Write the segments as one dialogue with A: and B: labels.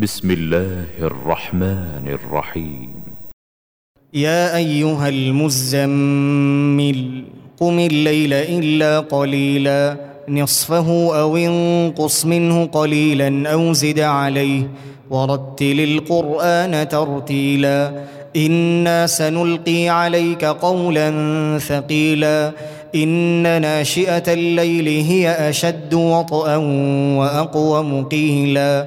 A: بسم الله الرحمن الرحيم.
B: يا أيها المزمل قم الليل إلا قليلا نصفه أو انقص منه قليلا أو زد عليه ورتل القرآن ترتيلا. إنا سنلقي عليك قولا ثقيلا. إن ناشئة الليل هي أشد وطئا وأقوم قيلا.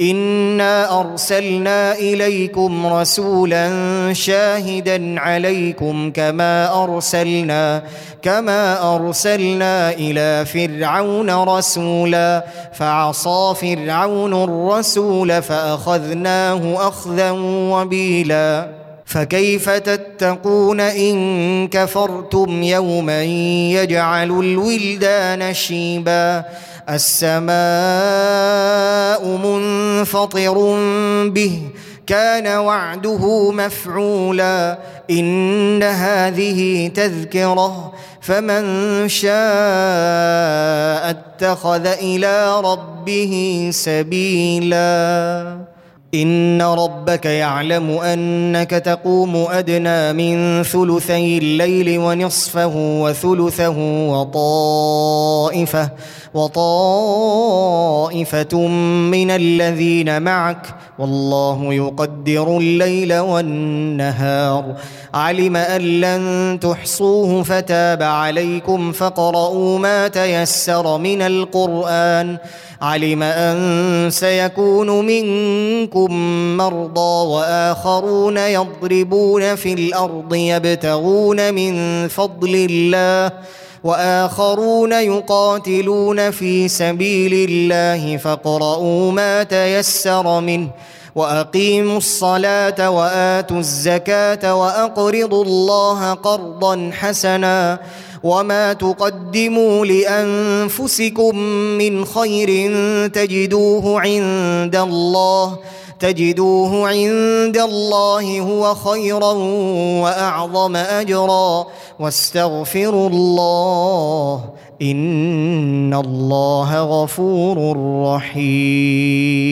B: انا ارسلنا اليكم رسولا شاهدا عليكم كما ارسلنا كما ارسلنا إلى فرعون رسولا. فعصى فرعون الرسول فاخذناه اخذا وبيلا. فكيف تتقون ان كفرتم يوما يجعل الولدان شيبا؟ السماء منفطر به كان وعده مفعولا ان هذه تذكره فمن شاء اتخذ إلى ربه سبيلا إن ربك يعلم أنك تقوم أدنى من ثلثي الليل ونصفه وثلثه وطائفة وطائفة من الذين معك. والله يقدر الليل والنهار. علم أن لن تحصوه فتاب عليكم فاقرؤوا ما تيسر من القرآن. علم أن سيكون منكم مرضى واخرون يضربون في الأرض يبتغون من فضل الله واخرون يقاتلون في سبيل الله فاقرؤوا ما تيسر منه واقيموا الصلاه واتوا الزكاه واقرضوا الله قرضا حسنا وما تقدموا لانفسكم من خير تجدوه عند الله تجدوه عند الله هو خيرا وأعظم أجرا واستغفروا الله إن الله غفور رحيم